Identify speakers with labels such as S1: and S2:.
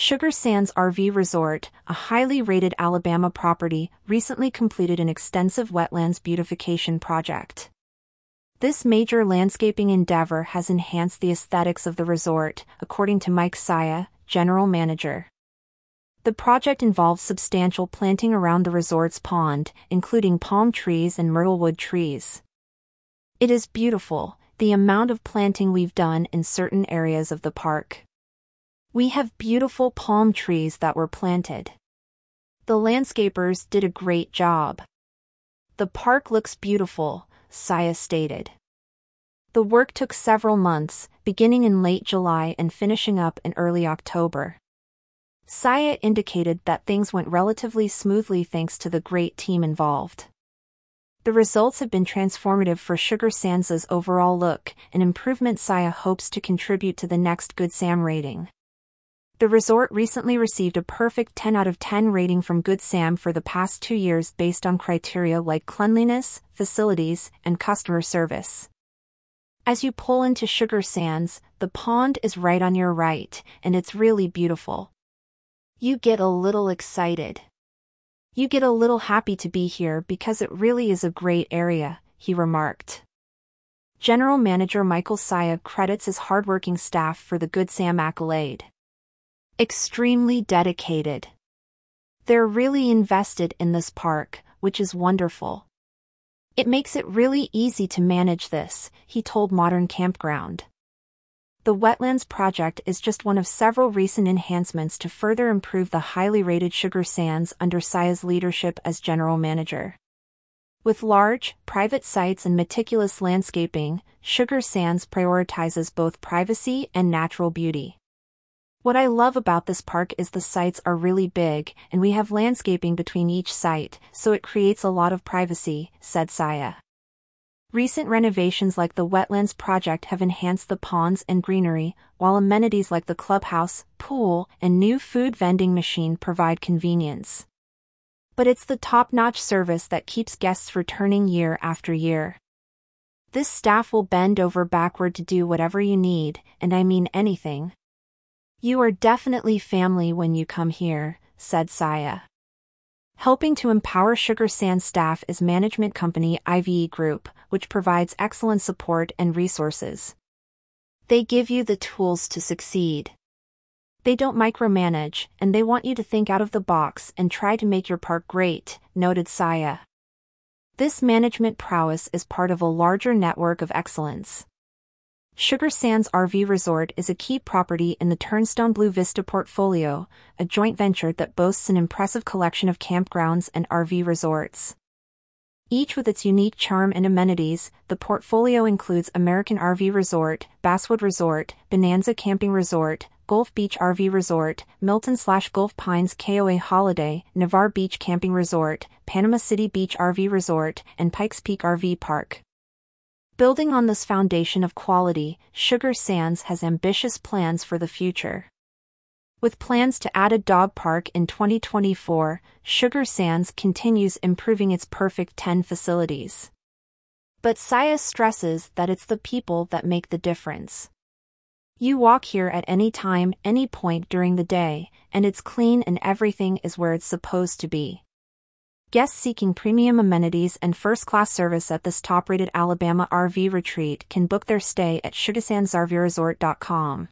S1: Sugar Sands RV Resort, a highly rated Alabama property, recently completed an extensive wetlands beautification project. This major landscaping endeavor has enhanced the aesthetics of the resort, according to Mike Saya, general manager. The project involves substantial planting around the resort's pond, including palm trees and myrtlewood trees. It is beautiful, the amount of planting we've done in certain areas of the park. We have beautiful palm trees that were planted. The landscapers did a great job. The park looks beautiful, Saya stated. The work took several months, beginning in late July and finishing up in early October. Saya indicated that things went relatively smoothly thanks to the great team involved. The results have been transformative for Sugar Sands's overall look, an improvement Saya hopes to contribute to the next Good Sam rating. The resort recently received a perfect 10 out of 10 rating from Good Sam for the past two years based on criteria like cleanliness, facilities, and customer service. As you pull into Sugar Sands, the pond is right on your right, and it's really beautiful. You get a little excited. You get a little happy to be here because it really is a great area, he remarked. General Manager Michael Saya credits his hardworking staff for the Good Sam accolade extremely dedicated. They're really invested in this park, which is wonderful. It makes it really easy to manage this, he told Modern Campground. The Wetlands Project is just one of several recent enhancements to further improve the highly rated Sugar Sands under Saya's leadership as general manager. With large, private sites and meticulous landscaping, Sugar Sands prioritizes both privacy and natural beauty. What I love about this park is the sites are really big, and we have landscaping between each site, so it creates a lot of privacy, said Saya. Recent renovations like the Wetlands Project have enhanced the ponds and greenery, while amenities like the clubhouse, pool, and new food vending machine provide convenience. But it's the top-notch service that keeps guests returning year after year. This staff will bend over backward to do whatever you need, and I mean anything. You are definitely family when you come here, said Saya. Helping to empower Sugar Sand staff is management company IVE Group, which provides excellent support and resources. They give you the tools to succeed. They don't micromanage, and they want you to think out of the box and try to make your park great, noted Saya. This management prowess is part of a larger network of excellence. Sugar Sands RV Resort is a key property in the Turnstone Blue Vista portfolio, a joint venture that boasts an impressive collection of campgrounds and RV resorts. Each with its unique charm and amenities, the portfolio includes American RV Resort, Basswood Resort, Bonanza Camping Resort, Gulf Beach RV Resort, Milton slash Gulf Pines KOA Holiday, Navarre Beach Camping Resort, Panama City Beach RV Resort, and Pikes Peak RV Park. Building on this foundation of quality, Sugar Sands has ambitious plans for the future. With plans to add a dog park in 2024, Sugar Sands continues improving its perfect 10 facilities. But Saya stresses that it's the people that make the difference. You walk here at any time, any point during the day, and it's clean and everything is where it's supposed to be. Guests seeking premium amenities and first-class service at this top-rated Alabama RV retreat can book their stay at sugarsandsrvresort.com.